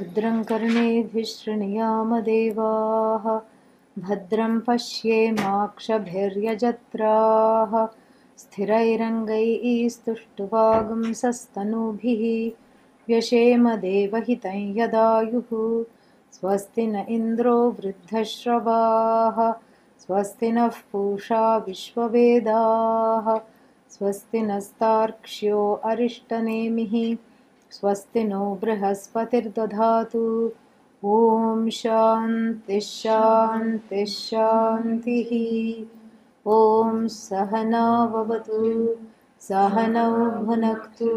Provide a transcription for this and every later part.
भद्रं कर्णेभिः शृणुयामदेवाः भद्रं पश्येमाक्षभिर्यजत्राः स्थिरैरङ्गैस्तुष्टुवागुंसस्तनूभिः व्यशेम देवहितं यदायुः। स्वस्ति न इन्द्रो वृद्धश्रवाः। स्वस्ति नः पूषा विश्ववेदाः। स्वस्ति नस्तार्क्ष्यो अरिष्टनेमिः स्वस्ति नो बृहस्पतिर्दधातु। ॐ शान्तिः शान्तिः शान्तिः। ॐ सहनाववतु सहनौ भुनक्तु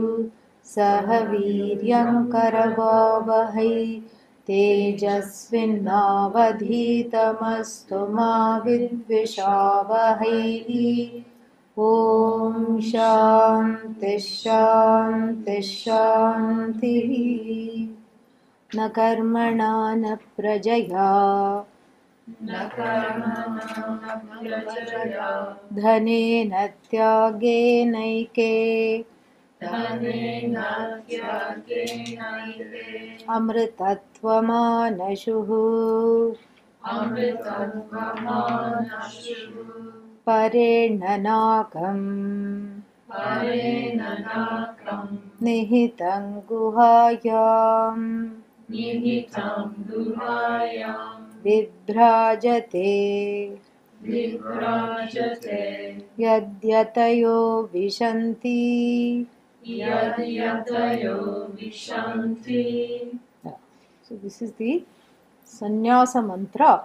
सह वीर्यङ्करवावहै तेजस्विन्नावधीतमस्तु मा विद्विषावहै ॐ शान्तिः शान्तिः शान्तिः। न कर्मणा न प्रजया। धनेन त्यागेनैके। अमृतत्वमानशुः। परेणनाकम्। निहितं गुहायाम्। निहितं गुहायाम्। विभ्राजते so this is the संन्यासमन्त्र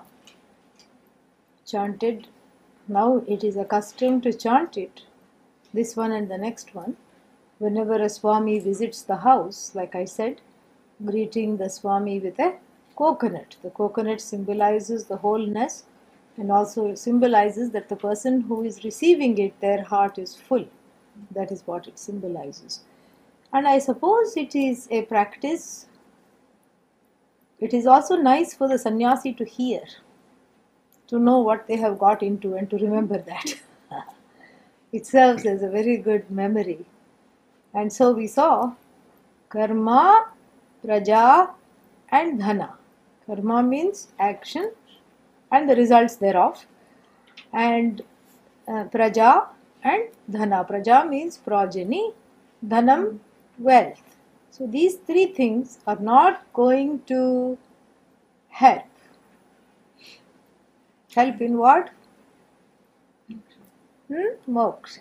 chanted Now it is accustomed to chant it, this one and the next one, whenever a Swami visits the house, like I said, greeting the Swami with a coconut. The coconut symbolizes the wholeness and also symbolizes that the person who is receiving it, their heart is full. That is what it symbolizes. And I suppose it is a practice it is also nice for the sannyasi to hear, to know what they have got into and to remember that. it serves as a very good memory. And so we saw karma, praja, and dhana. Karma means action and the results thereof, and uh, praja and dhana. Praja means progeny, dhanam, wealth. So these three things are not going to help. Help in what? Hmm? Moksha.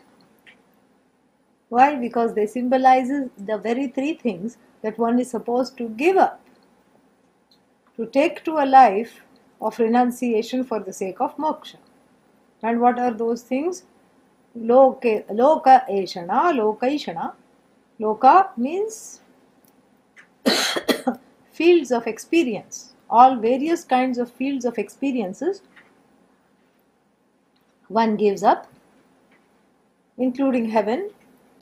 Why? Because they symbolizes the very three things that one is supposed to give up. To take to a life of renunciation for the sake of moksha. And what are those things? Loke, loka eshana. Loka means fields of experience, all various kinds of fields of experiences one gives up, including heaven.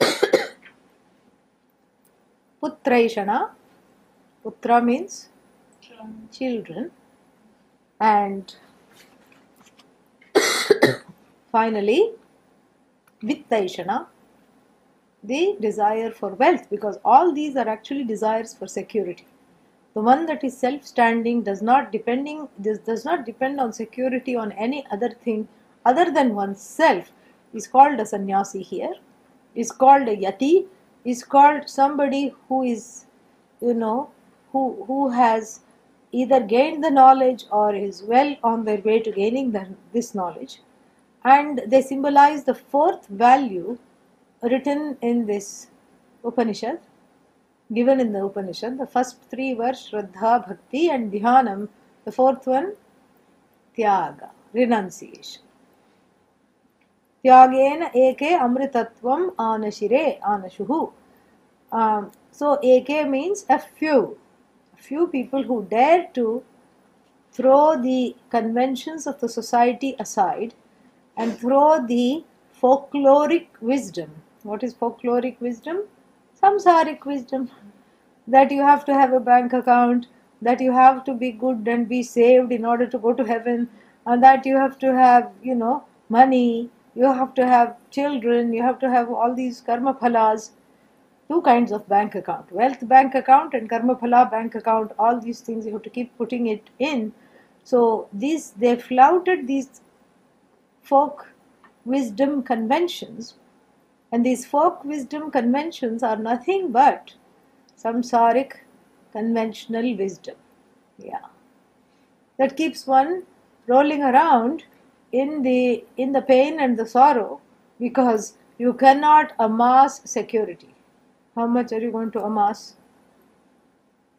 Putraishana, Putra means children, and finally Vittaishana, the desire for wealth because all these are actually desires for security. The one that is self-standing does not depending this does not depend on security on any other thing other than oneself is called a sannyasi here is called a yati is called somebody who is you know who who has either gained the knowledge or is well on their way to gaining the, this knowledge and they symbolize the fourth value written in this Upanishad, given in the Upanishad. The first three were Shraddha, Bhakti, and Dhyanam. The fourth one, Tyaga, renunciation. Tyagena eke amritatvam anashire anashuhu. So eke means a few. Few people who dare to throw the conventions of the society aside and throw the folkloric wisdom. What is folkloric wisdom? Samsaric wisdom. That you have to have a bank account, that you have to be good and be saved in order to go to heaven, and that you have to have, you know, money, you have to have children, you have to have all these karma phalas. two kinds of bank account wealth bank account and karmaphala bank account all these things you have to keep putting it in so these they flouted these folk wisdom conventions and these folk wisdom conventions are nothing but samsaric conventional wisdom yeah that keeps one rolling around in the in the pain and the sorrow because you cannot amass security. How much are you going to amass?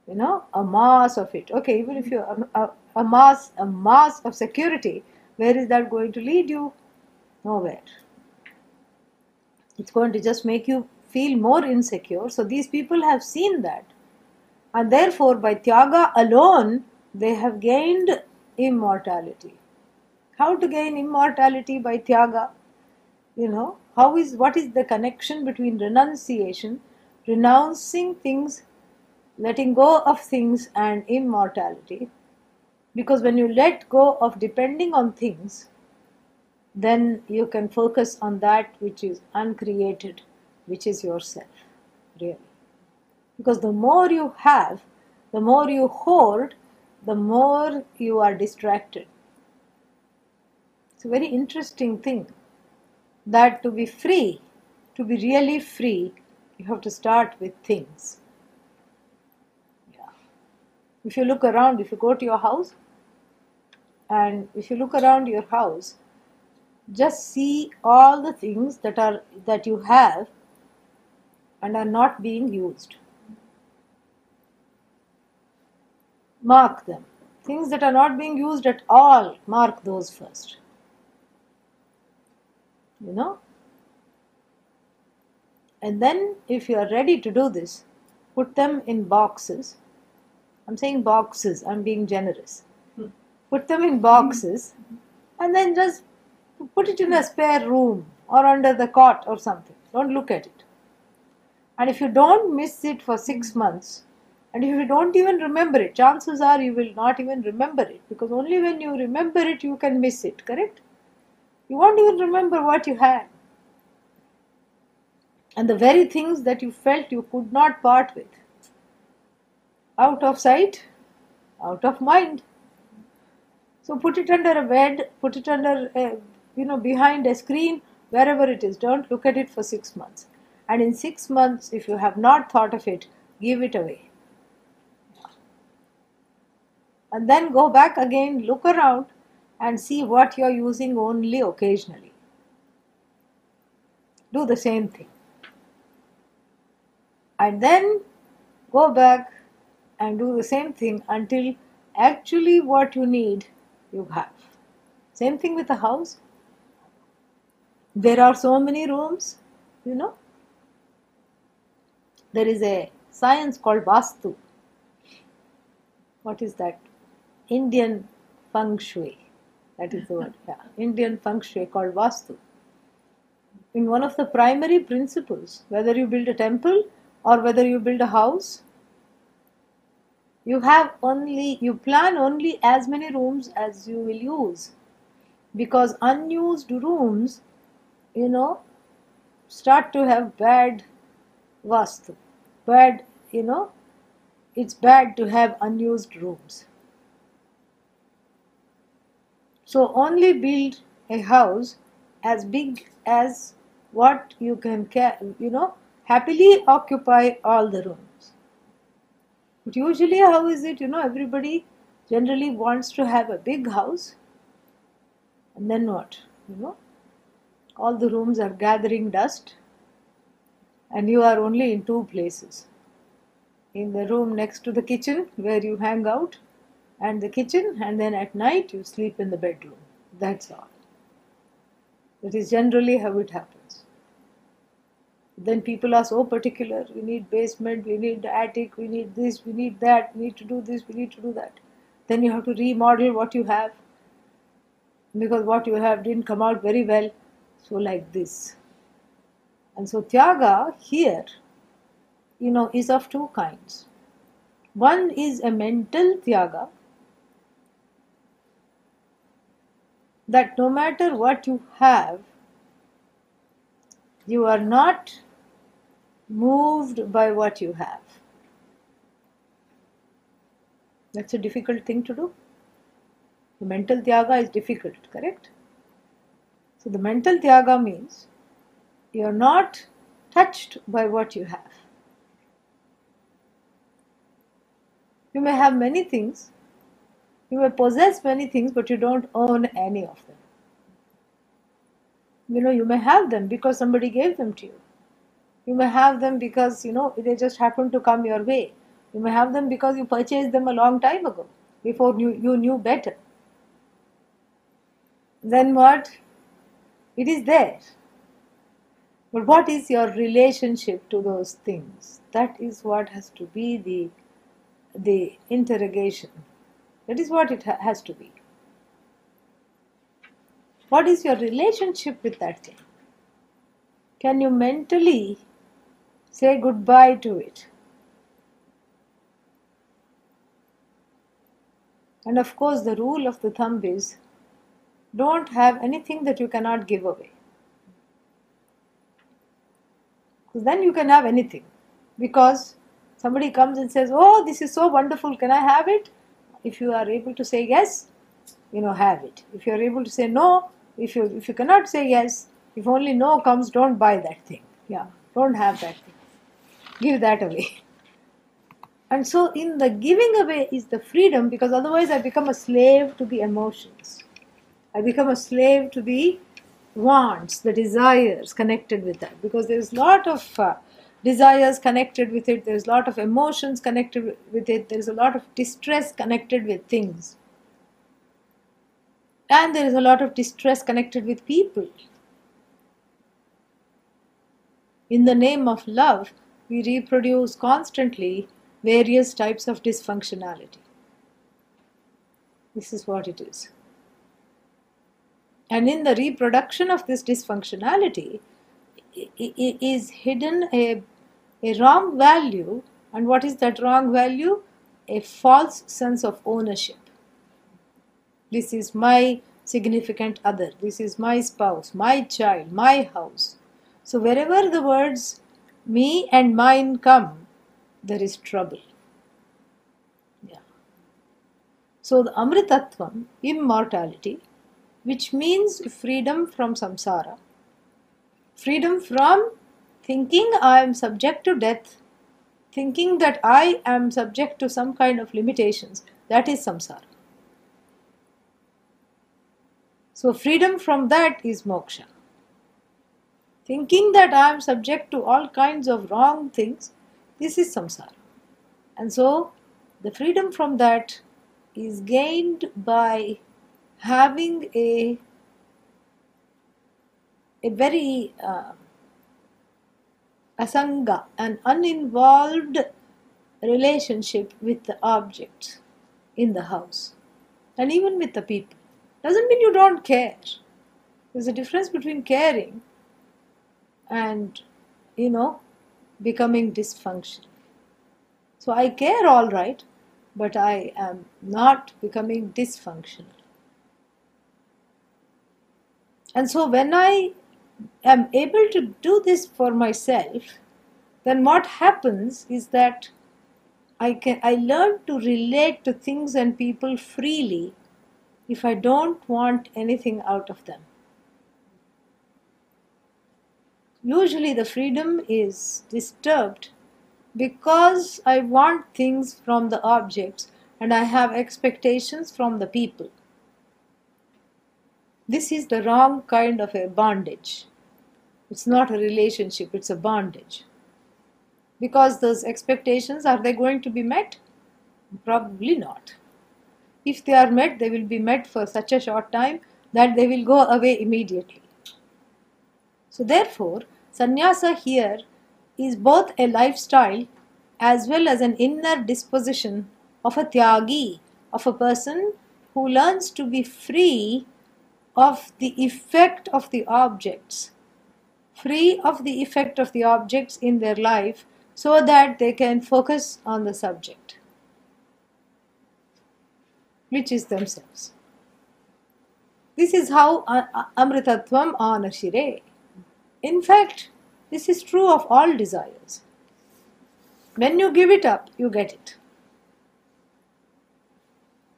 You know a mass of it. Okay even if you am- uh, a, a mass a mass of security where is that going to lead you? Nowhere. It's going to just make you feel more insecure. So these people have seen that. And therefore by tyaga alone they have gained immortality how to gain immortality by tyaga? You know how is what is the connection between renunciation renouncing things letting go of things and immortality? Because when you let go of depending on things then you can focus on that which is uncreated which is yourself really. Because the more you have the more you hoard the more you are distracted it's a very interesting thing that to be free to be really free you have to start with things. Yeah. if you look around if you go to your house and if you look around your house just see all the things that are that you have and are not being used. Mark them. Things that are not being used at all mark those first you know? And then if you are ready to do this put them in boxes. I'm saying boxes i'm being generous. Hmm. Put them in boxes and then just put it in a spare room or under the cot or something. Don't look at it. And if you don't miss it for 6 hmm. months and if you don't even remember it chances are you will not even remember it because only when you remember it you can miss it correct you won't even remember what you had. And the very things that you felt you could not part with. Out of sight, out of mind. So put it under a bed, put it under, a, you know, behind a screen, wherever it is. Don't look at it for six months. And in six months, if you have not thought of it, give it away. And then go back again, look around, and see what you're using only occasionally. Do the same thing. And then go back and do the same thing until actually what you need you have. Same thing with the house. There are so many rooms, you know. There is a science called Vastu. What is that? Indian feng shui that is the word. Yeah. Indian feng shui called Vastu. In one of the primary principles, whether you build a temple or whether you build a house, you have only, you plan only as many rooms as you will use. Because unused rooms, you know, start to have bad Vastu. Bad, you know, it's bad to have unused rooms. So only build a house as big as what you can, you know, happily occupy all the rooms. But usually, how is it? You know, everybody generally wants to have a big house, and then what? You know, all the rooms are gathering dust, and you are only in two places in the room next to the kitchen where you hang out and the kitchen, and then at night you sleep in the bedroom. That's all. That is generally how it happens. Then people are so particular. We need basement, we need attic, we need this, we need that, we need to do this, we need to do that. Then you have to remodel what you have because what you have didn't come out very well. So, like this. And so, Tyaga here, you know, is of two kinds. One is a mental Tyaga, that no matter what you have, you are not moved by what you have. That's a difficult thing to do. The mental tyaga is difficult, correct? So the mental tyaga means you are not touched by what you have. You may have many things, you may possess many things, but you don't own any of them. You know, you may have them because somebody gave them to you. You may have them because, you know, they just happened to come your way. You may have them because you purchased them a long time ago, before you, you knew better. Then what? It is there. But what is your relationship to those things? That is what has to be the, the interrogation. That is what it ha- has to be. What is your relationship with that thing? Can you mentally say goodbye to it? And of course, the rule of the thumb is don't have anything that you cannot give away. Because then you can have anything. Because somebody comes and says, Oh, this is so wonderful, can I have it? If you are able to say yes, you know, have it. If you are able to say no, if you if you cannot say yes, if only no comes, don't buy that thing. Yeah, don't have that thing. Give that away. And so, in the giving away is the freedom because otherwise, I become a slave to the emotions. I become a slave to the wants, the desires connected with that because there's a lot of uh, desires connected with it, there's a lot of emotions connected with it, there's a lot of distress connected with things. And there is a lot of distress connected with people. In the name of love, we reproduce constantly various types of dysfunctionality. This is what it is. And in the reproduction of this dysfunctionality is hidden a, a wrong value. And what is that wrong value? A false sense of ownership. This is my significant other. This is my spouse, my child, my house. So wherever the words me and mine come, there is trouble. Yeah. So the Amritatvam, immortality, which means freedom from samsara, freedom from thinking I am subject to death, thinking that I am subject to some kind of limitations, that is samsara. So, freedom from that is moksha. Thinking that I am subject to all kinds of wrong things, this is samsara. And so, the freedom from that is gained by having a, a very uh, asanga, an uninvolved relationship with the objects in the house and even with the people. Doesn't mean you don't care. There's a difference between caring and, you know, becoming dysfunctional. So I care all right, but I am not becoming dysfunctional. And so when I am able to do this for myself, then what happens is that I can I learn to relate to things and people freely if I don't want anything out of them. Usually the freedom is disturbed because I want things from the objects and I have expectations from the people. This is the wrong kind of a bondage. It's not a relationship, it's a bondage. Because those expectations, are they going to be met? Probably not. If they are met, they will be met for such a short time that they will go away immediately. So, therefore, sannyasa here is both a lifestyle as well as an inner disposition of a tyagi, of a person who learns to be free of the effect of the objects, free of the effect of the objects in their life so that they can focus on the subject, which is themselves. This is how Amritatvam Anashire. In fact, This is true of all desires. When you give it up, you get it.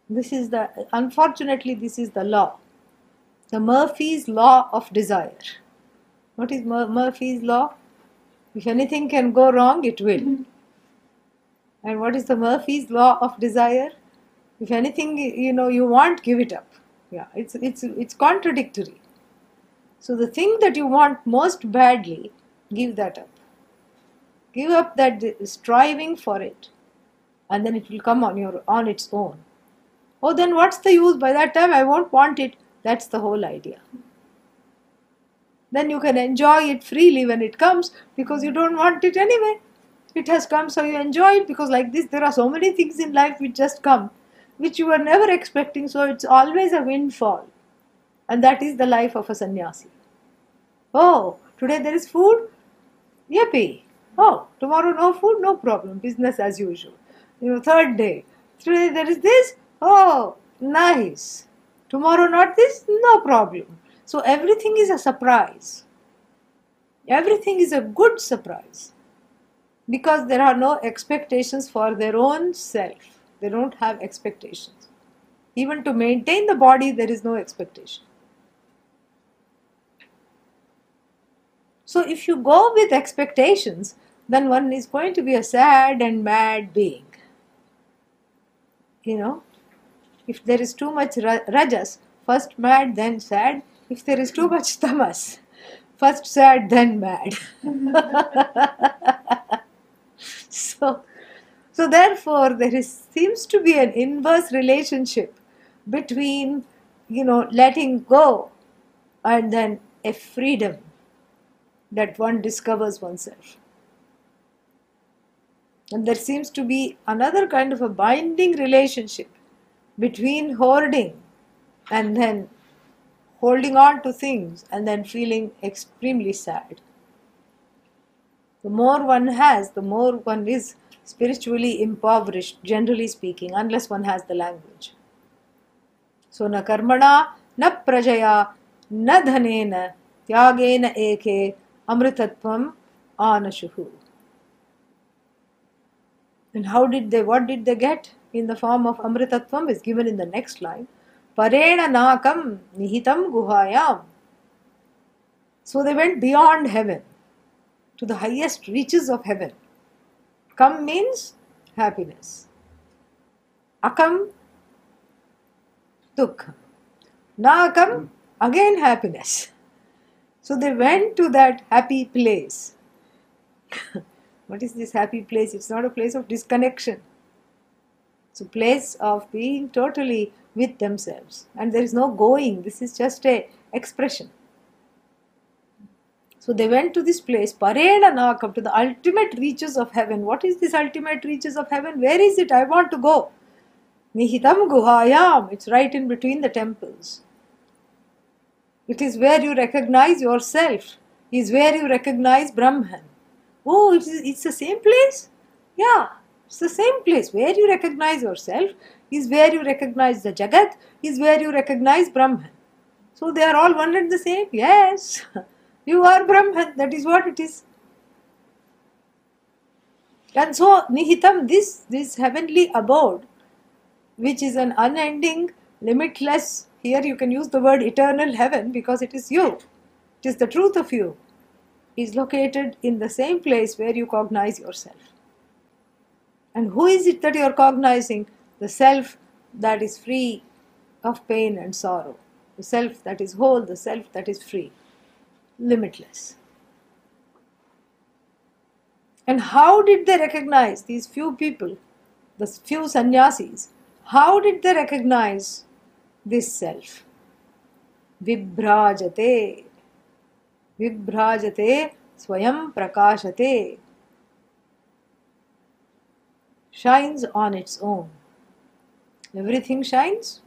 This is the, unfortunately, this is the law. The Murphy's law of desire. What is Mur- Murphy's law? If anything can go wrong, it will. And what is the Murphy's law of desire? If anything you know you want, give it up. Yeah, it's it's it's contradictory. So the thing that you want most badly, give that up. Give up that striving for it, and then it will come on your on its own. Oh, then what's the use? By that time, I won't want it. That's the whole idea. Then you can enjoy it freely when it comes because you don't want it anyway. It has come, so you enjoy it because, like this, there are so many things in life which just come, which you were never expecting, so it's always a windfall. And that is the life of a sannyasi. Oh, today there is food? Yippee! Oh, tomorrow no food? No problem. Business as usual. You know, third day. Today there is this? Oh, nice. Tomorrow not this? No problem. So everything is a surprise. Everything is a good surprise because there are no expectations for their own self. They don't have expectations. Even to maintain the body, there is no expectation. So, if you go with expectations, then one is going to be a sad and mad being. You know, if there is too much ra- rajas, first mad, then sad. If there is too much tamas, first sad, then mad. so, so therefore, there is, seems to be an inverse relationship between, you know, letting go and then a freedom that one discovers oneself. And there seems to be another kind of a binding relationship between hoarding and then holding on to things and then feeling extremely sad. The more one has, the more one is spiritually impoverished, generally speaking, unless one has the language. So, na karmana, na prajaya, na dhanena, tyagena eke, amritatvam anashuhu. And how did they, what did they get in the form of amritatvam is given in the next line. Parena nakam nihitam guhayam. So they went beyond heaven to the highest reaches of heaven. Kam means happiness. Akam, dukkha. Nakam, again happiness. So they went to that happy place. what is this happy place? It's not a place of disconnection. A place of being totally with themselves. And there is no going. This is just a expression. So they went to this place, Parena Nakam, to the ultimate reaches of heaven. What is this ultimate reaches of heaven? Where is it? I want to go. Nihitam Guhayam. It's right in between the temples. It is where you recognize yourself. It is where you recognize Brahman. Oh, it's, it's the same place? Yeah, it's the same place. Where you recognize yourself is where you recognize the Jagat, is where you recognize Brahman. So they are all one and the same? Yes. You are Brahman, that is what it is. And so, Nihitam, this, this heavenly abode, which is an unending, limitless, here you can use the word eternal heaven because it is you, it is the truth of you, is located in the same place where you cognize yourself. And who is it that you are cognizing? The self that is free of pain and sorrow, the self that is whole, the self that is free limitless. And how did they recognize these few people, the few sannyasis? How did they recognize this self? Vibhrajate. Vibhrajate swayam prakashate. Shines on its own. Everything shines.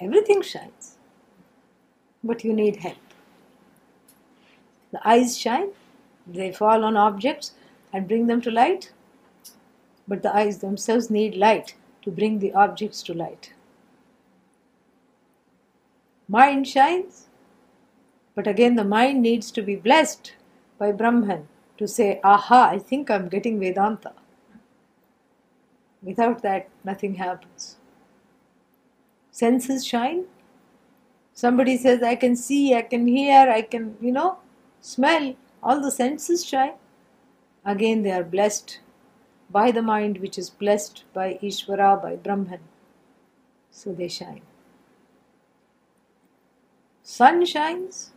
Everything shines but you need help. The eyes shine, they fall on objects and bring them to light, but the eyes themselves need light to bring the objects to light. Mind shines, But again, the mind needs to be blessed by Brahman to say, Aha, I think I'm getting Vedanta. Without that, nothing happens. Senses shine. Somebody says, I can see, I can hear, I can, you know, smell. All the senses shine. Again, they are blessed by the mind which is blessed by Ishvara, by Brahman. So they shine. Sun shines.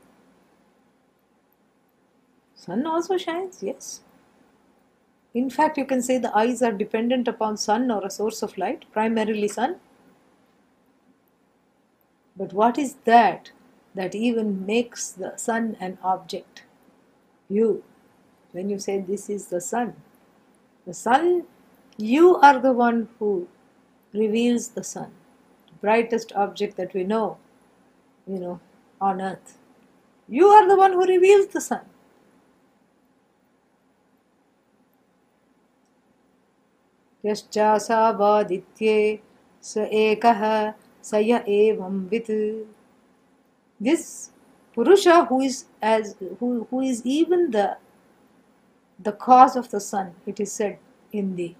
Sun also shines, yes. In fact, you can say the eyes are dependent upon sun or a source of light, primarily sun. But what is that that even makes the sun an object? You. When you say this is the sun, the sun, you are the one who reveals the sun, the brightest object that we know, you know, on earth. You are the one who reveals the sun. यश्चासावादित्ये स एक स य एवंवित् this पुरुष who is as the the cause of the sun it is said in the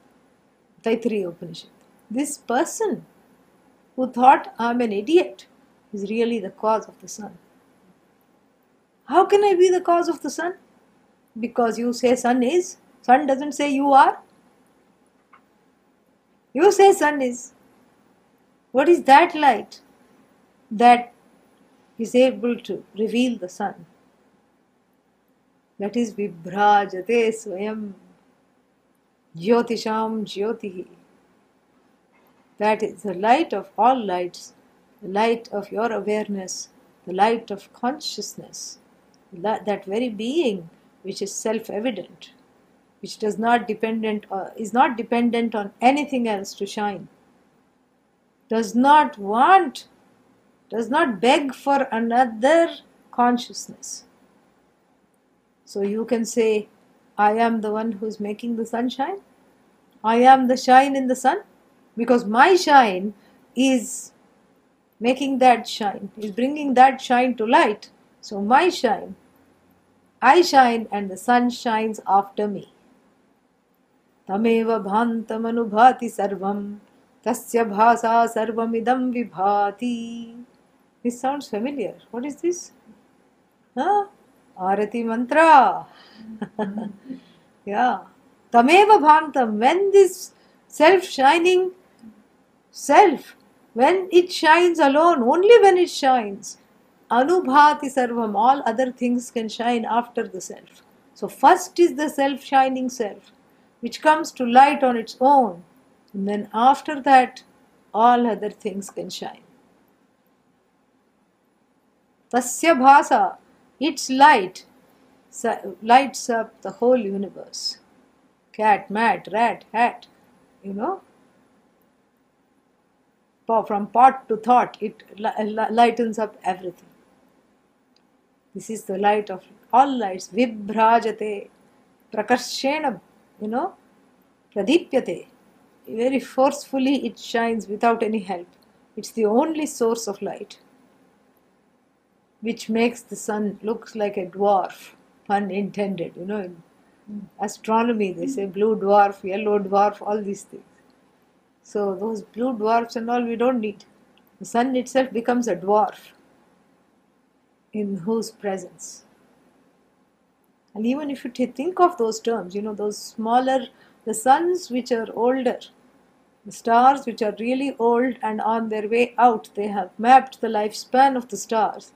Taittiriya Upanishad this person who thought I am an idiot is really the cause of the sun how can I be the cause of the sun? Because you say sun is, sun doesn't say you are. You say sun is. What is that light that is able to reveal the sun? That is Vibhrajate Swayam Jyotisham Jyotihi. That is the light of all lights, the light of your awareness, the light of consciousness, that very being which is self-evident, which does not dependent or is not dependent on anything else to shine, does not want, does not beg for another consciousness. So you can say, I am the one who's making the sunshine. I am the shine in the sun because my shine is making that shine, is bringing that shine to light. So my shine, I shine and the sun shines after me. तमेव भान्तमनुभाति तस्य भाषा सर्वमिदं विभाति। This sounds familiar what is this aarti mantra. या तमेव भान्तम when this self shining self when it shines alone only when it shines अनुभाति सर्वम all other things can shine after the self so first is the self shining self which comes to light on its own. And then after that, all other things can shine. Tasya bhasa, its light lights up the whole universe. Cat, mat, rat, hat, you know. From pot to thought, it lightens up everything. This is the light of all lights. Vibhrajate, prakarshena, you know, pradipyate. Very forcefully it shines without any help. It's the only source of light which makes the sun look like a dwarf, pun intended. You know, in astronomy they say blue dwarf, yellow dwarf, all these things. So those blue dwarfs and all we don't need. The sun itself becomes a dwarf in whose presence. And even if you think of those terms, you know, those smaller, the suns which are older, the stars which are really old and on their way out, they have mapped the lifespan of the stars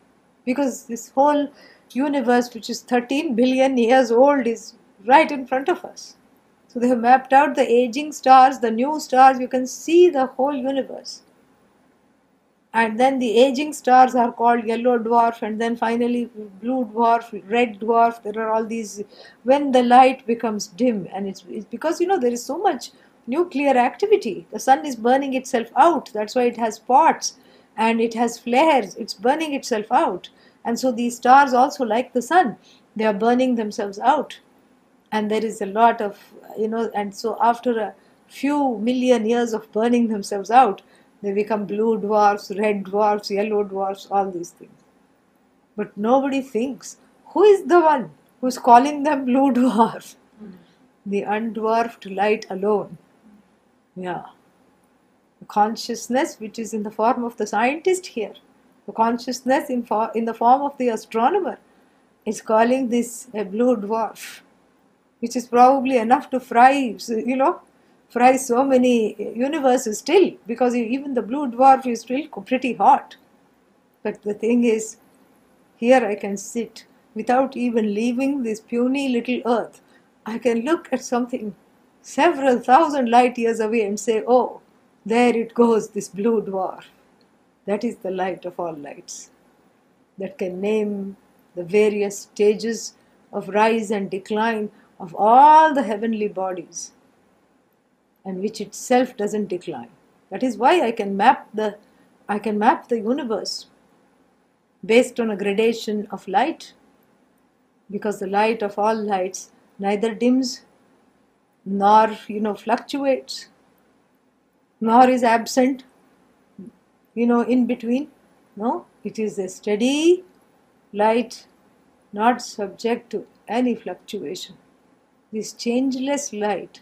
because this whole universe, which is 13 billion years old, is right in front of us. So they have mapped out the aging stars, the new stars, you can see the whole universe. And then the aging stars are called yellow dwarf, and then finally blue dwarf, red dwarf. There are all these. When the light becomes dim, and it's, it's because you know there is so much nuclear activity. The sun is burning itself out. That's why it has spots and it has flares. It's burning itself out. And so these stars also, like the sun, they are burning themselves out. And there is a lot of, you know, and so after a few million years of burning themselves out, they become blue dwarfs, red dwarfs, yellow dwarfs, all these things. But nobody thinks who is the one who's calling them blue dwarf? Hmm. The undwarfed light alone. Yeah. The consciousness, which is in the form of the scientist here, the consciousness in, for, in the form of the astronomer, is calling this a blue dwarf, which is probably enough to fry, you know, fry so many universes still, because even the blue dwarf is still pretty hot. But the thing is, here I can sit without even leaving this puny little earth. I can look at something several thousand light years away and say, oh, there it goes, this blue dwarf. That is the light of all lights that can name the various stages of rise and decline of all the heavenly bodies and which itself doesn't decline. That is why I can map the I can map the universe based on a gradation of light because the light of all lights neither dims nor you know fluctuates nor is absent you know in between no it is a steady light not subject to any fluctuation this changeless light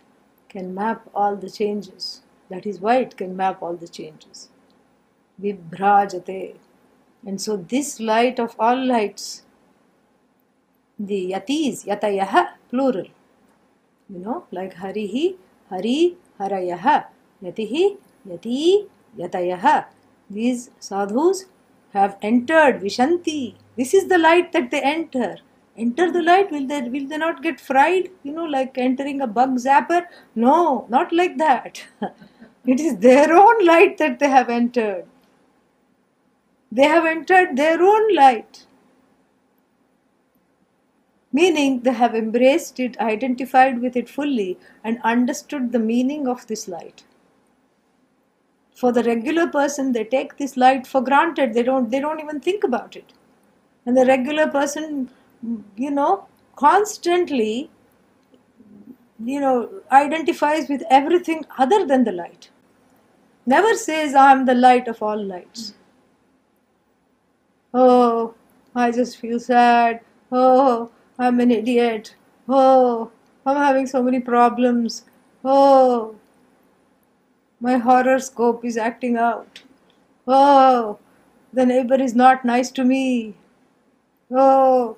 can map all the changes that is why it can map all the changes vibhrajate and so this light of all lights the yatis, yatayah, plural. You know, like harihi, hari, harayah, yatihi, yati, yatayah. These sadhus have entered Vishanti. This is the light that they enter. Enter the light, will they will they not get fried? You know, like entering a bug zapper? No, not like that. it is their own light that they have entered. They have entered their own light meaning they have embraced it, identified with it fully, and understood the meaning of this light. For the regular person, they take this light for granted. They don't. They don't even think about it. And the regular person, you know, constantly, you know, identifies with everything other than the light. Never says, "I'm the light of all lights." Oh, I just feel sad. Oh, I'm an idiot. Oh, I'm having so many problems. Oh, my horoscope is acting out. Oh, the neighbor is not nice to me. Oh,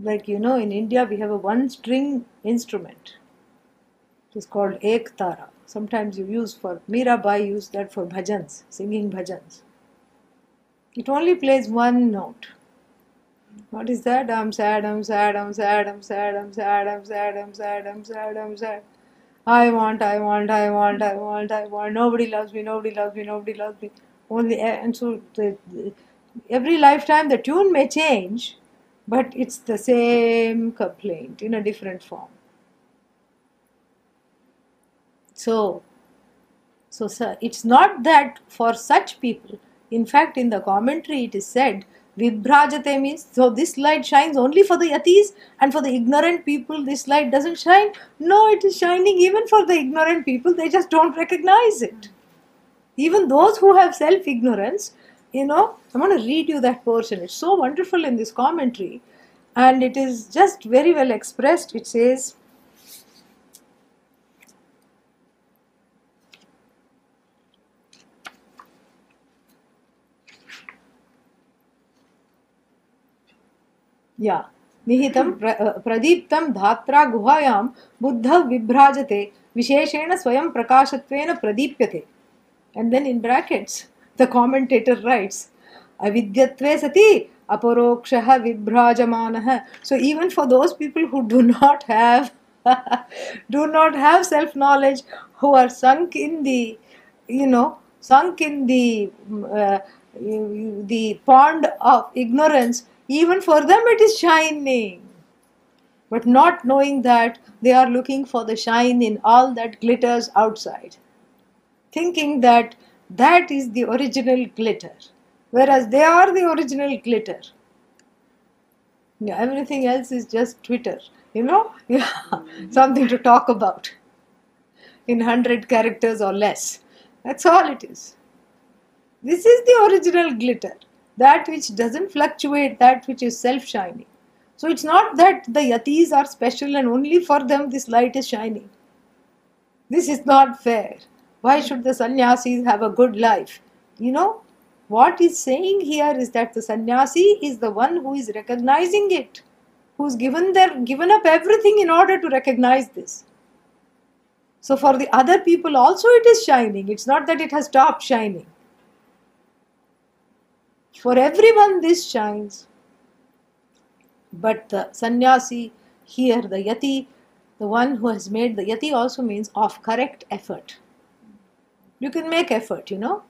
Like you know, in India we have a one-string instrument. It is called ek tara. Sometimes you use for Mirabai used that for bhajans, singing bhajans. It only plays one note what is that? I'm sad, I'm sad, I'm sad, I'm sad, I'm sad, I'm sad, I'm sad, I'm sad, I'm sad. I want, I want, I want, I want, I want. Nobody loves me, nobody loves me, nobody loves me. Only and so the, every lifetime the tune may change, but it's the same complaint in a different form. So, so sir, it's not that for such people. In fact, in the commentary it is said Vibhrajate means, so this light shines only for the yatis and for the ignorant people this light doesn't shine. No, it is shining even for the ignorant people, they just don't recognize it. Even those who have self ignorance, you know, I'm going to read you that portion. It's so wonderful in this commentary and it is just very well expressed. It says, या निहितं प्र प्रदीप्तं धात्रा गुहायां बुद्धः विभ्राजते विशेषेण स्वयं प्रकाशत्वेन प्रदीप्यते and then in brackets the commentator writes avidyatve sati aparokshah vibhrajamanah so even for those people who do not have do not have self knowledge who are sunk in the you know sunk in the uh, the pond of ignorance even for them it is shining. but not knowing that they are looking for the shine in all that glitters outside, thinking that that is the original glitter, whereas they are the original glitter. Yeah, everything else is just Twitter, you know? Yeah, mm-hmm. something to talk about in 100 characters or less. That's all it is. This is the original glitter, that which doesn't fluctuate, that which is self shining. So it's not that the yatis are special and only for them this light is shining. This is not fair. Why should the sannyasis have a good life? You know, what he's saying here is that the sannyasi is the one who is recognizing it, who's given their given up everything in order to recognize this. So for the other people also it is shining. It's not that it has stopped shining. For everyone this shines. But the sannyasi here, the yati, the one who has made the yati also means of correct effort. You can make effort, you know.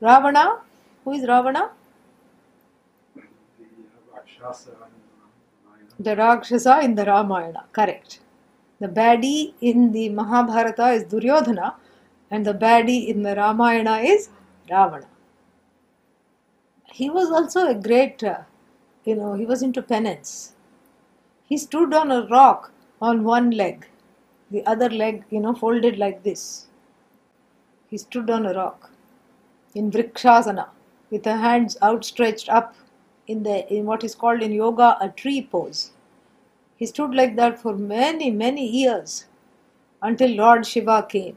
Ravana, who is Ravana? The Rakshasa in the Ramayana, correct. The baddie in the Mahabharata is Duryodhana, and the baddie in the Ramayana is Ravana. He was also a great, uh, you know, he was into penance. He stood on a rock on one leg, the other leg, you know, folded like this. He stood on a rock in Vrikshasana with the hands outstretched up in the in what is called in yoga a tree pose. He stood like that for many, many years until Lord Shiva came.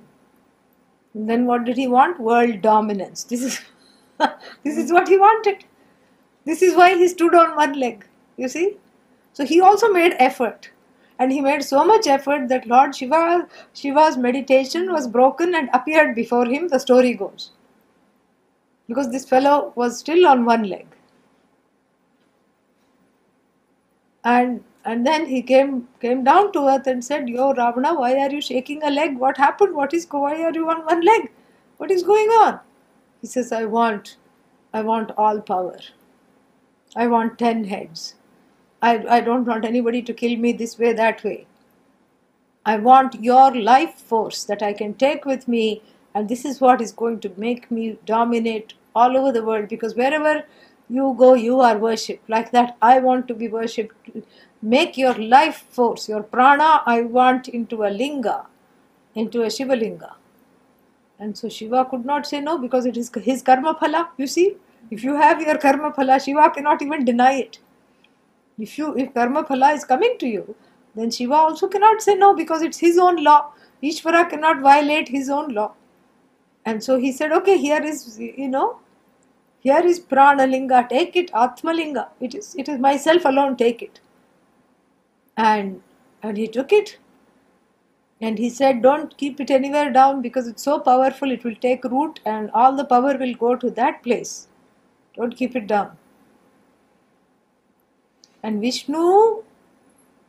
And then what did he want? World dominance. This is this is what he wanted. This is why he stood on one leg. You see? So he also made effort. And he made so much effort that Lord Shiva Shiva's meditation was broken and appeared before him, the story goes. Because this fellow was still on one leg. And and then he came came down to earth and said, Yo Ravana, why are you shaking a leg? What happened? What is why are you on one leg? What is going on? He says, I want I want all power. I want ten heads. I, I don't want anybody to kill me this way, that way. I want your life force that I can take with me, and this is what is going to make me dominate all over the world because wherever you go, you are worshipped. Like that, I want to be worshipped. Make your life force, your prana, I want into a linga, into a Shiva linga. And so Shiva could not say no because it is his karma phala. You see, if you have your karma phala, Shiva cannot even deny it. If you if karma phala is coming to you, then Shiva also cannot say no because it's his own law. Ishvara cannot violate his own law. And so he said, okay, here is you know, here is pranalinga, take it, atmalinga. It is it is myself alone, take it. And and he took it. And he said, Don't keep it anywhere down because it's so powerful, it will take root and all the power will go to that place. Don't keep it down. And Vishnu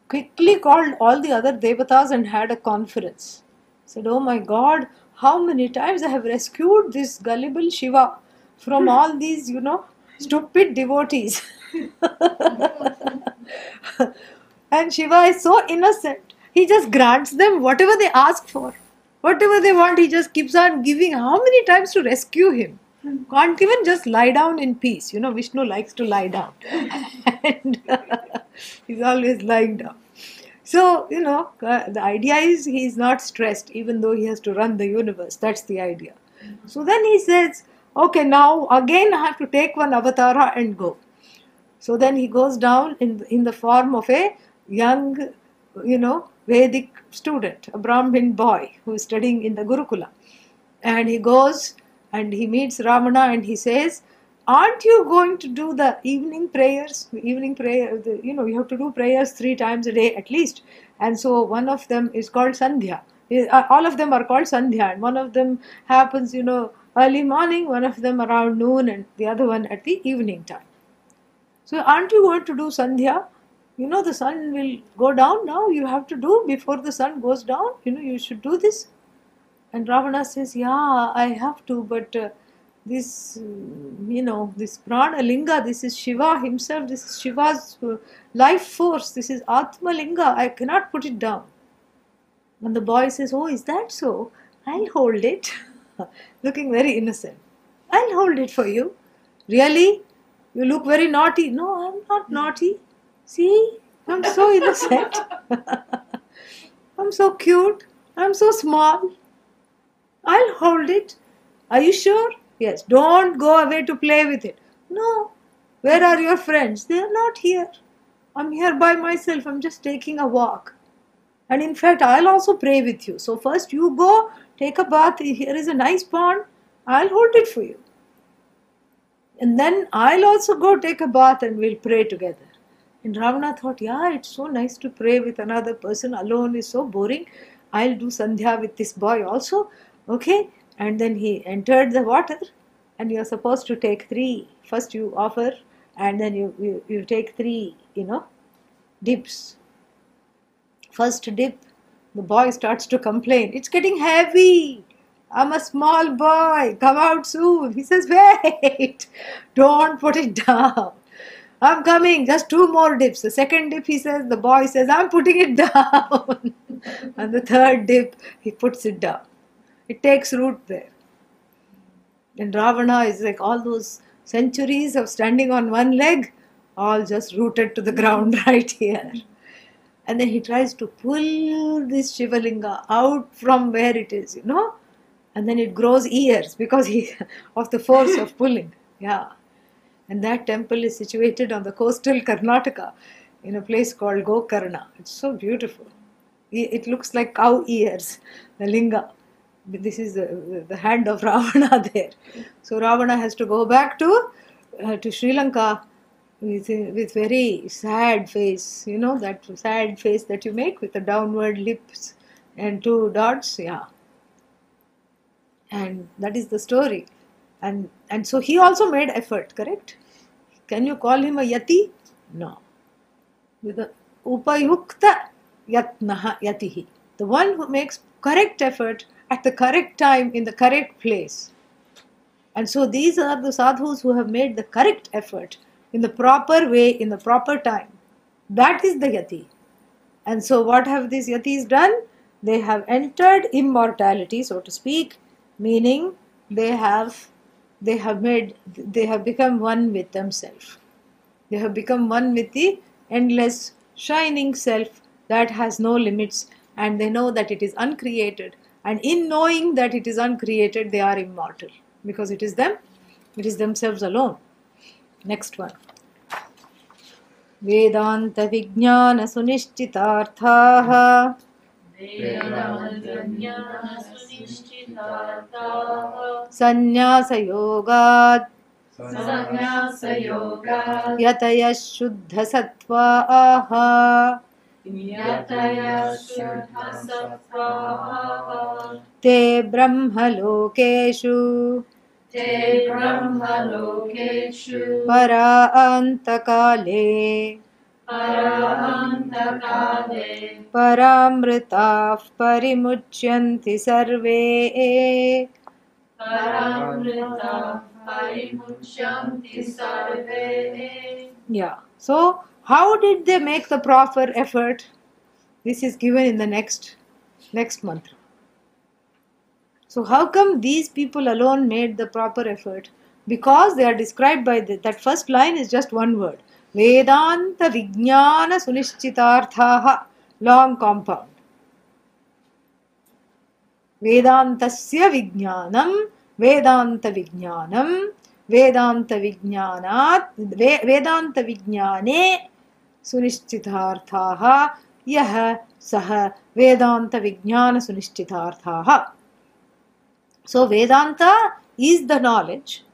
quickly called all the other devatas and had a conference. Said, Oh my God, how many times I have rescued this gullible Shiva from hmm. all these, you know, stupid devotees. and Shiva is so innocent. He just grants them whatever they ask for. Whatever they want, he just keeps on giving. How many times to rescue him? Can't even just lie down in peace. You know, Vishnu likes to lie down. and he's always lying down. So, you know, uh, the idea is he's not stressed even though he has to run the universe. That's the idea. So then he says, okay, now again I have to take one avatara and go. So then he goes down in, in the form of a young, you know, Vedic student, a Brahmin boy who is studying in the Gurukula. And he goes and he meets Ravana and he says, Aren't you going to do the evening prayers? Evening prayer, the, you know, you have to do prayers three times a day at least. And so one of them is called Sandhya. Uh, All of them are called Sandhya, and one of them happens, you know, early morning, one of them around noon, and the other one at the evening time. So, aren't you going to do Sandhya? You know, the sun will go down now. You have to do before the sun goes down. You know, you should do this. And Ravana says, Yeah, I have to, but uh, this, uh, you know, this prana linga, this is Shiva himself, this is Shiva's uh, life force, this is Atma linga, I cannot put it down. And the boy says, Oh, is that so? I'll hold it. Looking very innocent. I'll hold it for you. Really? You look very naughty. No, I'm not naughty. See, I'm so innocent. I'm so cute. I'm so small. I'll hold it. Are you sure? Yes. Don't go away to play with it. No. Where are your friends? They are not here. I'm here by myself. I'm just taking a walk. And in fact, I'll also pray with you. So, first you go take a bath. Here is a nice pond. I'll hold it for you. And then I'll also go take a bath and we'll pray together. And Ravana thought, yeah, it's so nice to pray with another person. Alone is so boring. I'll do Sandhya with this boy also. Okay. And then he entered the water and you're supposed to take three. First you offer and then you, you, you take three, you know, dips. First dip, the boy starts to complain. It's getting heavy. I'm a small boy. Come out soon. He says, Wait, don't put it down. I'm coming. Just two more dips. The second dip, he says, the boy says, I'm putting it down. and the third dip, he puts it down. It takes root there. And Ravana is like all those centuries of standing on one leg, all just rooted to the ground right here. And then he tries to pull this Shivalinga out from where it is, you know, and then it grows ears because he of the force of pulling. Yeah. And that temple is situated on the coastal Karnataka in a place called Gokarna. It's so beautiful. It looks like cow ears, the linga. This is the, the hand of Ravana there. So Ravana has to go back to uh, to Sri Lanka with with very sad face. You know that sad face that you make with the downward lips and two dots. Yeah. And that is the story. And and so he also made effort. Correct? Can you call him a yati? No. With the upayukta yatnaha yatihi. The one who makes correct effort at the correct time in the correct place. And so these are the sadhus who have made the correct effort in the proper way, in the proper time. That is the yati. And so what have these yatis done? They have entered immortality, so to speak, meaning they have they have made they have become one with themselves. They have become one with the endless shining self that has no limits and they know that it is uncreated and in knowing that it is uncreated they are immortal because it is them it is themselves alone next one Vedanta विज्ञान सुनिश्चितार्थाः वेदान्तज्ञानसुनिश्चितार्थाः सन्न्यासयोगात् सन्न्यासयोगात् यतयः शुद्धसत्त्वाः यतया शुद्धसत्त्वाः ते ब्रह्मलोकेषु ते ब्रह्मलोकेषु परान्तकाले परान्तकाले परामृताः परिमुच्यन्ति सर्वे परामृता परिमुच्यन्ति सर्वे Yeah. So, how did they make the proper effort? This is given in the next next mantra. So, how come these people alone made the proper effort? Because they are described by the, that first line is just one word. Vedanta Vijnana Sunishchitarthaha. Long compound. Vedantasya Vijnanam Vedanta Vijnanam Vedanta Vijnanat Ve- Vedanta Vijnane Sunishchitarthaha Yah Sah Vedanta Vijnana Sunishchitarthaha. So Vedanta is the knowledge.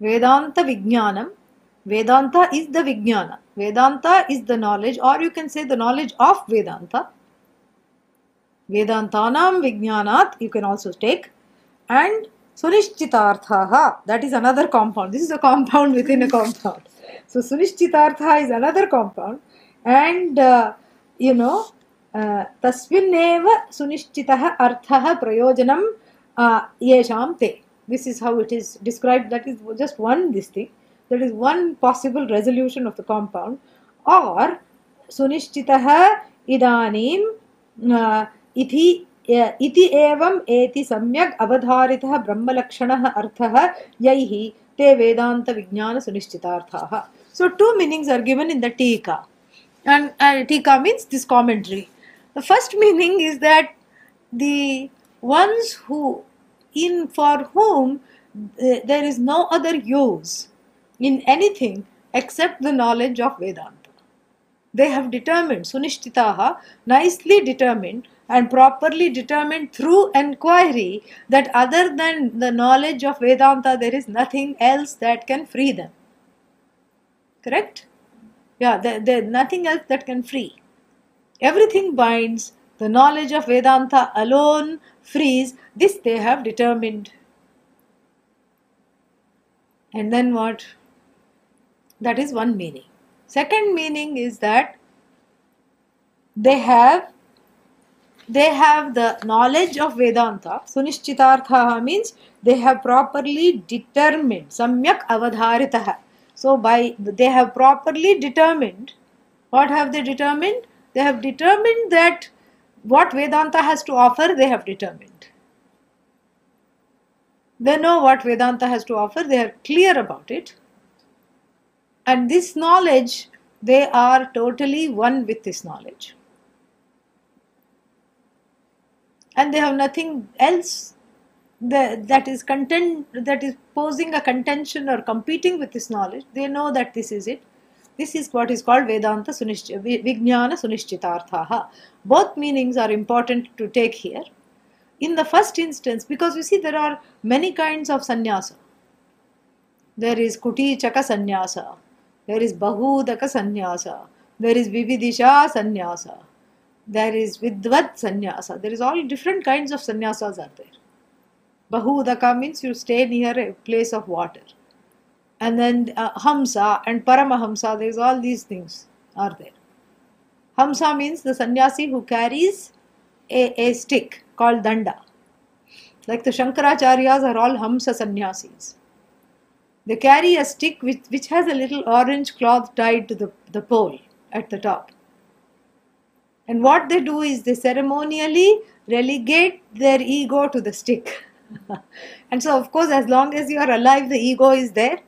Vedanta Vijnanam. Vedanta is the Vijnana. Vedanta is the knowledge, or you can say the knowledge of Vedanta. Vedantanam Vijnanat, you can also take. And Sunishchitarthaha, that is another compound. This is So Sunishchitartha is another compound. And, uh, you know, uh, तस्मिन्नेव अर्थः प्रयोजनं uh, येषां ते This is how it is described. That is just one this thing. That is one possible resolution of the compound. Or इदानीं uh, इति uh, इति एवम् एति सम्यक् अवधारितः ब्रह्मलक्षणः अर्थः यैः ते वेदांत विज्ञान सुनिश्चितार्थाः. So two meanings are given in the tika. And tika means this commentary the first meaning is that the ones who in for home there is no other use in anything except the knowledge of Vedanta they have determined सुनिश्चिता nicely determined and properly determined through enquiry that other than the knowledge of Vedanta, there is nothing else that can free them. Correct? Yeah, there, there nothing else that can free. Everything binds. The knowledge of Vedanta alone frees. This they have determined. And then what? That is one meaning. Second meaning is that they have they have the knowledge of Vedanta. Sunishchitartha means they have properly determined. Samyak avadharitaha. So by they have properly determined. What have they determined? They have determined that what Vedanta has to offer, they have determined. They know what Vedanta has to offer, they are clear about it. And this knowledge, they are totally one with this knowledge. And they have nothing else that, is content that is posing a contention or competing with this knowledge. They know that this is it. This is what is called Vedanta Sunishch- Vi- Vijnana Sunishchitarthaha. Both meanings are important to take here. In the first instance, because you see there are many kinds of sannyasa. There is Kuti Chaka sannyasa, there is Bahudaka sannyasa, there is Vividisha sannyasa, there is Vidvat sannyasa. There is all different kinds of sannyasas are there. Bahudaka means you stay near a place of water. And then uh, Hamsa and Paramahamsa, there is all these things are there. Hamsa means the sannyasi who carries a, a stick called danda. Like the Shankaracharyas are all Hamsa sannyasis. They carry a stick which, which has a little orange cloth tied to the, the pole at the top. And what they do is they ceremonially relegate their ego to the stick. and so, of course, as long as you are alive, the ego is there.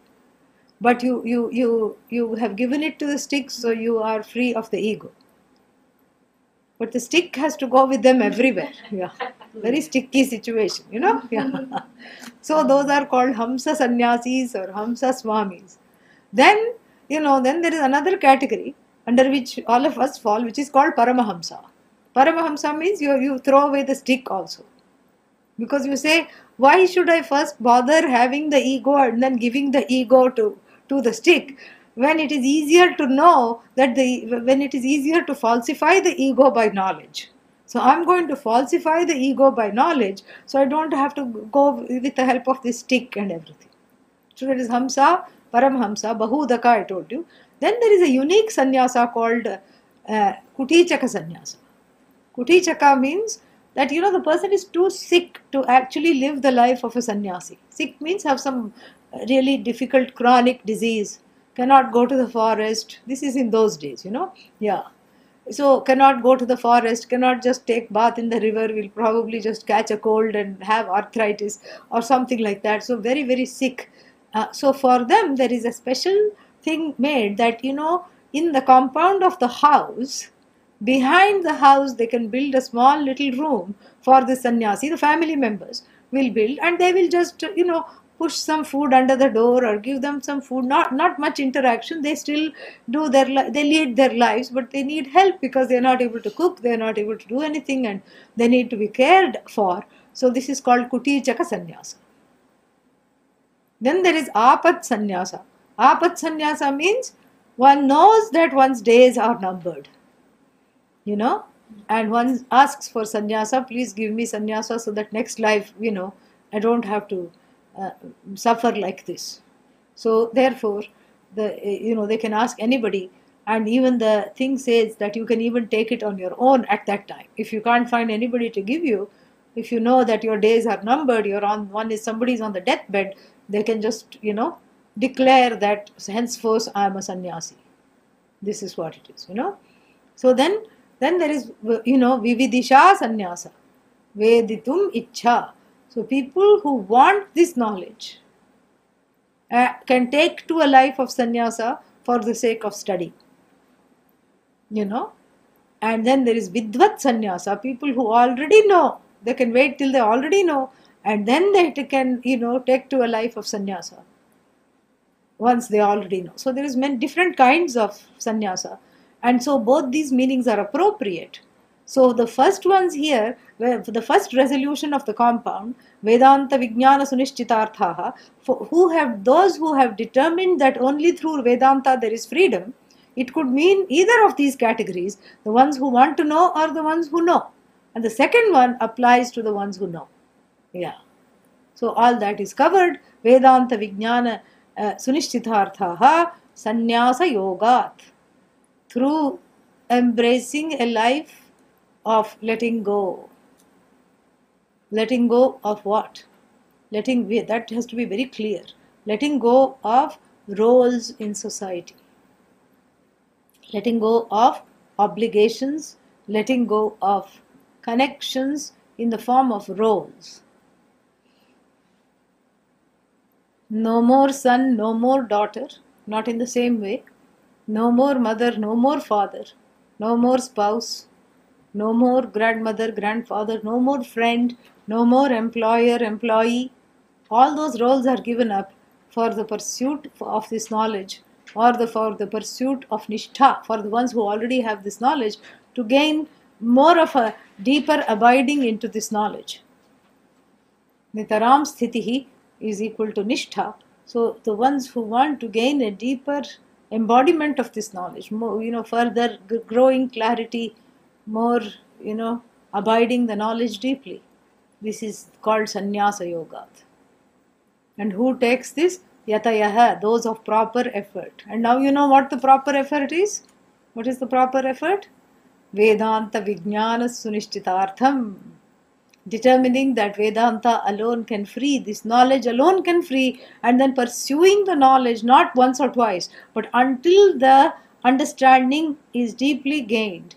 But you, you, you, you have given it to the stick, so you are free of the ego. But the stick has to go with them everywhere. Yeah. Very sticky situation, you know? Yeah. so those are called Hamsa Sannyasis or Hamsa Swamis. Then, you know, then there is another category under which all of us fall, which is called Paramahamsa. Paramahamsa means you, you throw away the stick also. Because you say, why should I first bother having the ego and then giving the ego to, to the stick? when it is easier to know that the when it is easier to falsify the ego by knowledge so i'm going to falsify the ego by knowledge so i don't have to go with the help of this stick and everything so that is hamsa paramhamsa bahudaka i told you then there is a unique sannyasa called uh, kutichaka sannyasa kutichaka means that you know the person is too sick to actually live the life of a sannyasi sick means have some really difficult chronic disease cannot go to the forest. This is in those days, you know. Yeah. So cannot go to the forest, cannot just take bath in the river, will probably just catch a cold and have arthritis or something like that. So very, very sick. Uh, so for them, there is a special thing made that, you know, in the compound of the house, behind the house, they can build a small little room for the sannyasi, the family members will build, and they will just, you know, push some food under the door or give them some food. Not not much interaction. They still do their they lead their lives but they need help because they're not able to cook they're not able to do anything and they need to be cared for. So this is called kutichaka sannyasa. Then there is apat sannyasa apat sannyasa means one knows that one's days are numbered you know and one asks for sannyasa please give me sannyasa so that next life you know i don't have to uh, suffer like this. So therefore, the you know they can ask anybody, and even the thing says that you can even take it on your own at that time. If you can't find anybody to give you, if you know that your days are numbered, you're on one is somebody's on the deathbed, they can just, you know, declare that henceforth I am a sannyasi. This is what it is, you know. So then then there is you know vividisha sannyasa. Veditum ichha. So people who want this knowledge uh, can take to a life of sannyasa for the sake of study. You know, and then there is vidvat sannyasa, people who already know, they can wait till they already know, and then they can, you know, take to a life of sannyasa once they already know. So there is many different kinds of sannyasa, and so both these meanings are appropriate. So the first ones here, the first resolution of the compound, Vedanta Vijnana Sunishchitarthaha, who have those who have determined that only through Vedanta there is freedom, it could mean either of these categories, the ones who want to know or the ones who know. And the second one applies to the ones who know. Yeah. So all that is covered. Vedanta Vijnana Sannyasa Yogat. Through embracing a life of letting go. Letting go of what? Letting that has to be very clear. Letting go of roles in society. Letting go of obligations, letting go of connections in the form of roles. No more son, no more daughter, not in the same way. No more mother, no more father, no more spouse, no more grandmother, grandfather, no more friend, no more employer, employee. All those roles are given up for the pursuit of this knowledge or the, for the pursuit of nishtha, for the ones who already have this knowledge, to gain more of a deeper abiding into this knowledge. Nitaram sthitihi is equal to nishtha. So the ones who want to gain a deeper embodiment of this knowledge, more, you know, further growing clarity, more, you know, abiding the knowledge deeply. This is called sannyasa yoga. And who takes this? Yatayaha, those of proper effort. And now you know what the proper effort is? What is the proper effort? Vedanta Vijnana Sunishchitartham. Determining that Vedanta alone can free, this knowledge alone can free, and then pursuing the knowledge not once or twice, but until the understanding is deeply gained.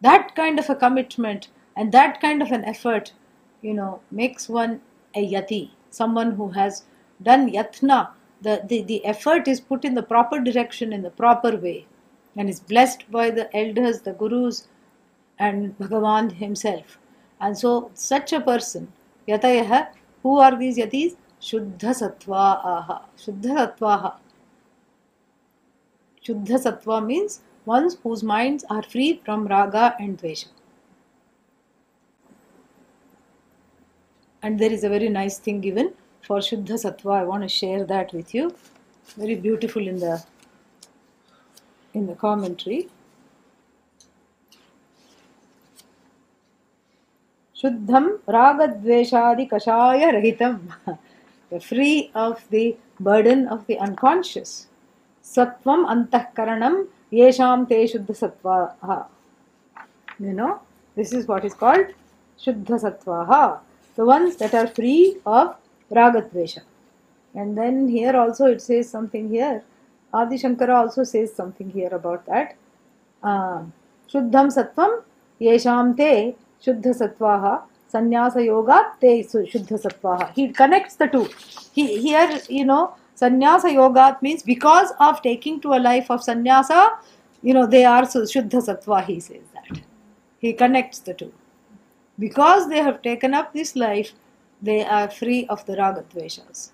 That kind of a commitment and that kind of an effort, you know, makes one a yati, someone who has done yatna. The, the, the effort is put in the proper direction, in the proper way, and is blessed by the elders, the gurus, and Bhagavan himself. And so, such a person, yatayaha, who are these yatis? Shuddha sattva. Shuddha sattva means ones whose minds are free from raga and dvesha. And there is a very nice thing given for Shuddha Sattva. I want to share that with you. Very beautiful in the in the commentary. Shuddham Ragadveshadi Kashaya Rahitam. Free of the burden of the unconscious. Sattvam Antahkaranam Yesham Te Shuddha Sattvaha. You know, this is what is called Shuddha Sattvaha. The ones that are free of Ragadvesha. And then here also it says something here. Adi Shankara also says something here about that. Uh, Shuddham Sattvam Yesham Te Shuddha Sattvaha Sannyasa Yoga Te Shuddha Sattvaha. He connects the two. He, here, you know, Sannyasa Yoga means because of taking to a life of sannyasa, you know, they are Shuddha Sattva, he says that. He connects the two. Because they have taken up this life, they are free of the ragadveshas.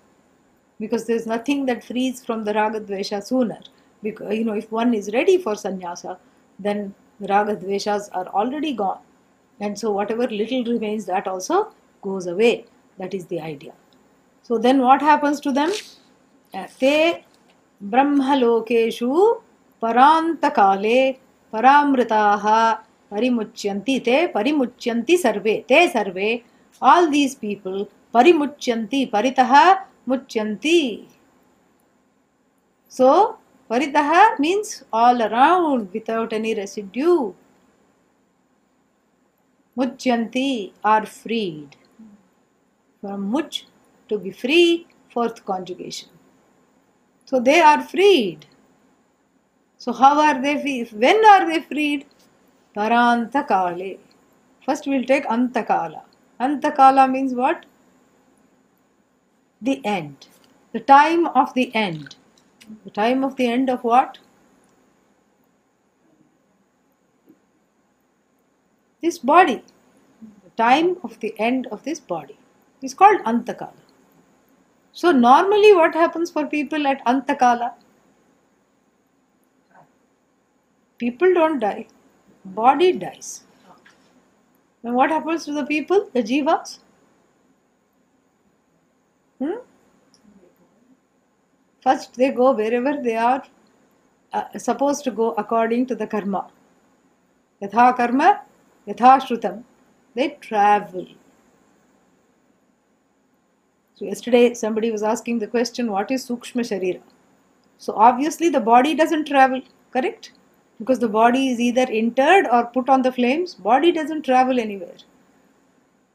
Because there is nothing that frees from the ragadvesha sooner. Because, you know, if one is ready for sannyasa, then the ragadveshas are already gone. And so whatever little remains, that also goes away. That is the idea. So then what happens to them? Uh, te brahmalokeshu parantakale paramritaha parimuchyanti te parimuchyanti sarve te sarve all these people parimuchyanti paritaha muchyanti so paritaha means all around without any residue Muchyanti are freed. From much to be free, fourth conjugation. So they are freed. So how are they free? When are they freed? Parantakale. First we'll take Antakala. Antakala means what? The end. The time of the end. The time of the end of what? This body. The time of the end of this body is called Antakala. So normally what happens for people at Antakala? People don't die. Body dies. Then what happens to the people, the jivas? Hmm? First, they go wherever they are uh, supposed to go according to the karma. Yatha karma, yatha shrutam. They travel. So, yesterday somebody was asking the question what is Sukshma Sharira? So, obviously, the body doesn't travel, correct? Because the body is either interred or put on the flames, body doesn't travel anywhere.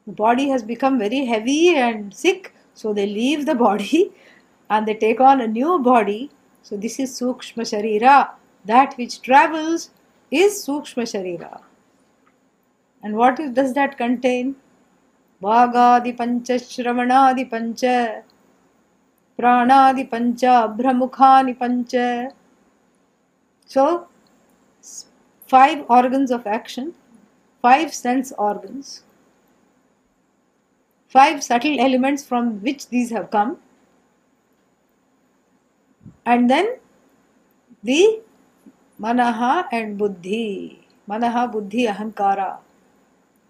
The body has become very heavy and sick, so they leave the body and they take on a new body. So this is Sukshma Sharira. That which travels is Sukshma Sharira. And what is, does that contain? Vagadi Pancha Shravanadi Pancha Pranadi Pancha Abhramukhani Pancha. So, five organs of action, five sense organs, five subtle elements from which these have come, and then the manaha and buddhi manaha buddhi ahankara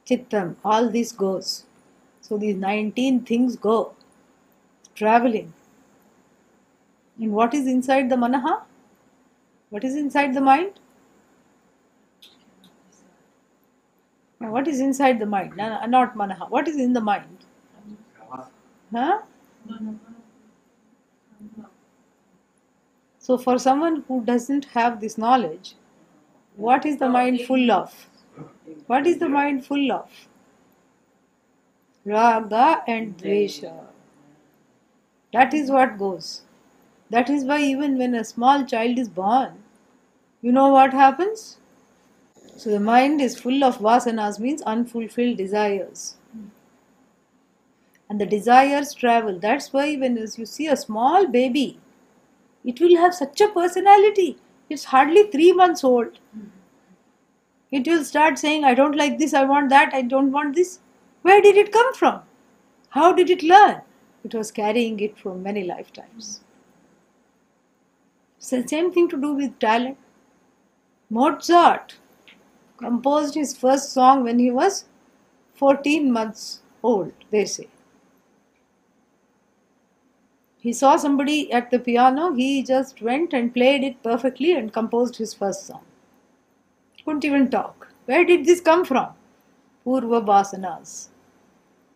chittam all this goes. So these 19 things go. Traveling. And what is inside the manaha? What is inside the mind? Now, what is inside the mind? No, no, not manaha. What is in the mind? Huh? So for someone who doesn't have this knowledge what is the mind full of what is the mind full of? Raga and dvesha. That is what goes. That is why even when a small child is born you know what happens? So the mind is full of vasanas means unfulfilled desires. And the desires travel. That's why when you see a small baby it will have such a personality. It's hardly 3 months old it will start saying i don't like this i want that i don't want this. Where did it come from? How did it learn? It was carrying it for many lifetimes. So same thing to do with talent. Mozart composed his first song when he was 14 months old they say. He saw somebody at the piano he just went and played it perfectly and composed his first song couldn't even talk. Where did this come from? Purva vasanas.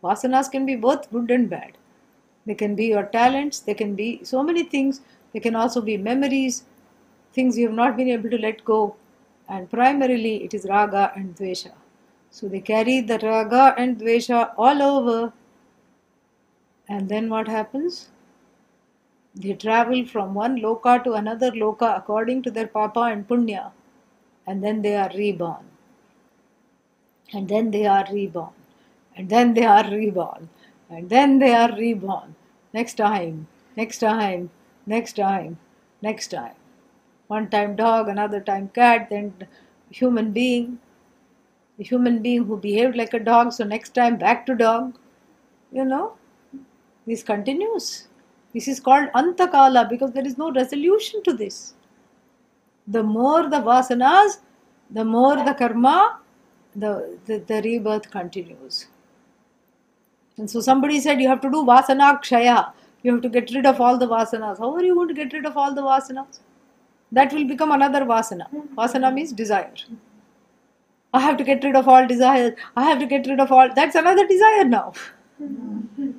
Vasanas can be both good and bad. They can be your talents they can be so many things. They can also be memories things you have not been able to let go. And primarily it is raga and dvesha. So they carry the raga and dvesha all over. And then what happens? They travel from one loka to another loka according to their papa and punya and then they are reborn. And then they are reborn. And then they are reborn. And then they are reborn. Next time. Next time. Next time. Next time. One time dog another time cat then human being. The human being who behaved like a dog so next time back to dog. You know? This continues. This is called antakala because there is no resolution to this the more the vasanas the more the karma the, the, the rebirth continues. And so somebody said you have to do vasana kshaya you have to get rid of all the vasanas. How are you going to get rid of all the vasanas? That will become another vasana. Vasana means desire. I have to get rid of all desires. I have to get rid of all that's another desire now.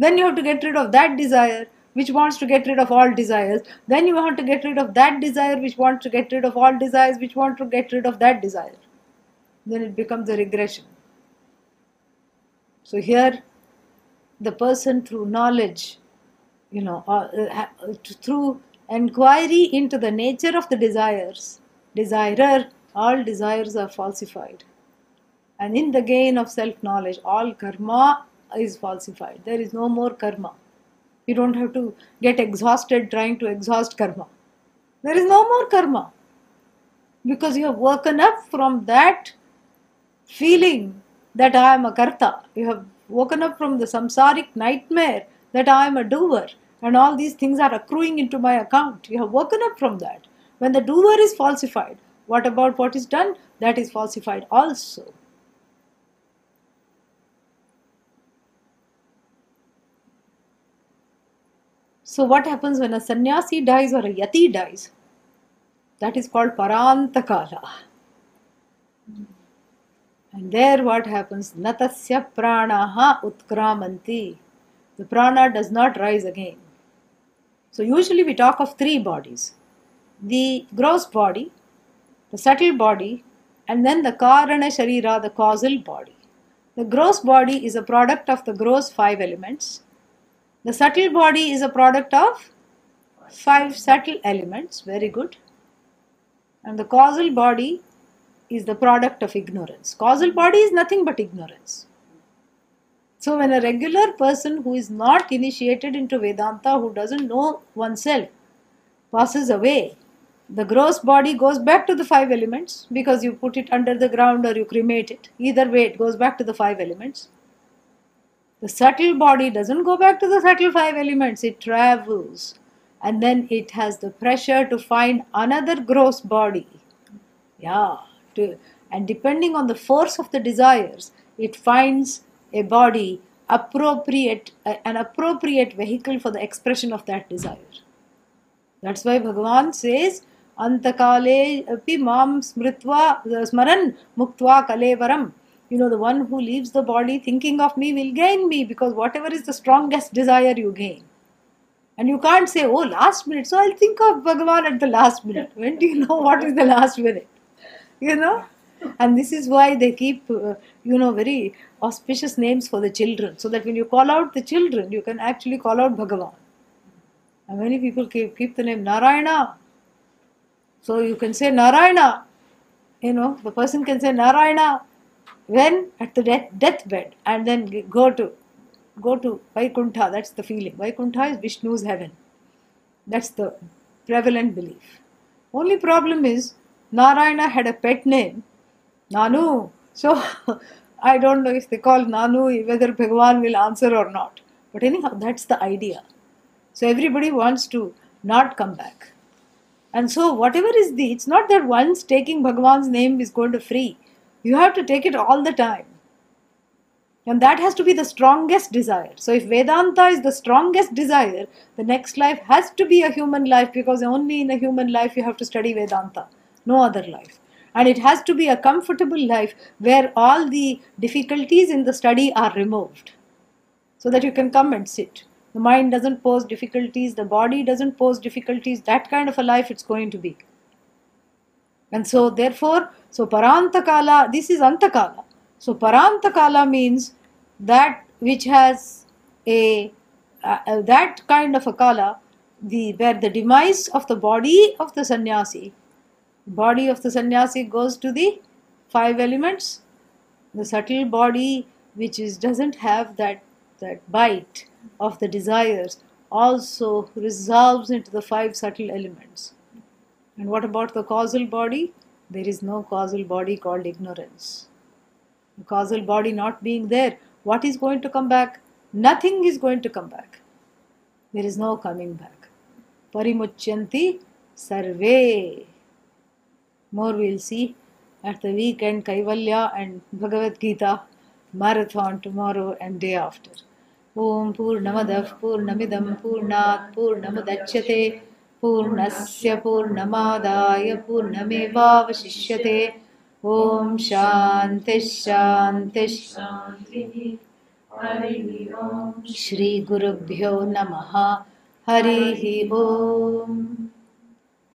Then you have to get rid of that desire which wants to get rid of all desires then you want to get rid of that desire which wants to get rid of all desires which want to get rid of that desire then it becomes a regression. So here, the person through knowledge, you know, uh, uh, through inquiry into the nature of the desires, desirer, all desires are falsified. And in the gain of self knowledge, all karma is falsified. There is no more karma. You don't have to get exhausted trying to exhaust karma. There is no more karma. Because you have woken up from that feeling that I am a karta. You have woken up from the samsaric nightmare that I am a doer and all these things are accruing into my account. You have woken up from that. When the doer is falsified, what about what is done? That is falsified also. So, what happens when a sannyasi dies or a yati dies? That is called parantakala. And there, what happens? Natasya pranaha utkramanti. The prana does not rise again. So, usually we talk of three bodies the gross body, the subtle body, and then the karana sharira, the causal body. The gross body is a product of the gross five elements. The subtle body is a product of five subtle elements. Very good. And the causal body is the product of ignorance. Causal body is nothing but ignorance. So, when a regular person who is not initiated into Vedanta, who doesn't know oneself, passes away, the gross body goes back to the five elements because you put it under the ground or you cremate it. Either way, it goes back to the five elements. The subtle body doesn't go back to the subtle five elements, it travels and then it has the pressure to find another gross body. Yeah, to, and depending on the force of the desires, it finds a body appropriate, an appropriate vehicle for the expression of that desire. That's why Bhagavan says, Antakale api mam smritva smaran muktva kalevaram. You know, the one who leaves the body thinking of me will gain me because whatever is the strongest desire you gain. And you can't say, oh, last minute, so I'll think of Bhagavan at the last minute. When do you know what is the last minute? You know? And this is why they keep, uh, you know, very auspicious names for the children. So that when you call out the children, you can actually call out Bhagavan. And many people keep, keep the name Narayana. So you can say Narayana. You know, the person can say Narayana when at the death, deathbed and then go to go to Vaikuntha. That's the feeling. Vaikuntha is Vishnu's heaven. That's the prevalent belief. Only problem is Narayana had a pet name, Nanu. So I don't know if they call Nanu whether Bhagavan will answer or not. But anyhow, that's the idea. So everybody wants to not come back. And so whatever is the, it's not that once taking Bhagavan's name is going to free. You have to take it all the time. And that has to be the strongest desire. So, if Vedanta is the strongest desire, the next life has to be a human life because only in a human life you have to study Vedanta, no other life. And it has to be a comfortable life where all the difficulties in the study are removed so that you can come and sit. The mind doesn't pose difficulties, the body doesn't pose difficulties, that kind of a life it's going to be. And so, therefore, so Parantakala, this is Antakala. So, Parantakala means that which has a that kind of a kala, the where the demise of the body of the sannyasi, body of the sannyasi goes to the five elements, the subtle body which is doesn't have that that bite of the desires also resolves into the five subtle elements. And what about the causal body? There is no causal body called ignorance. The causal body not being there, what is going to come back? Nothing is going to come back. There is no coming back. Parimuchyanti sarve. More we'll see at the weekend Kaivalya and Bhagavad Gita marathon tomorrow and day after. Om Purnamadah Purnamidam Purnat Purnamudachyate. पूर्णस्य पूर्णमादाय पूर्णमेवावशिष्यते। ॐ शान्तिः ओम् श्रीगुरुभ्यो नमः। हरिः ॐ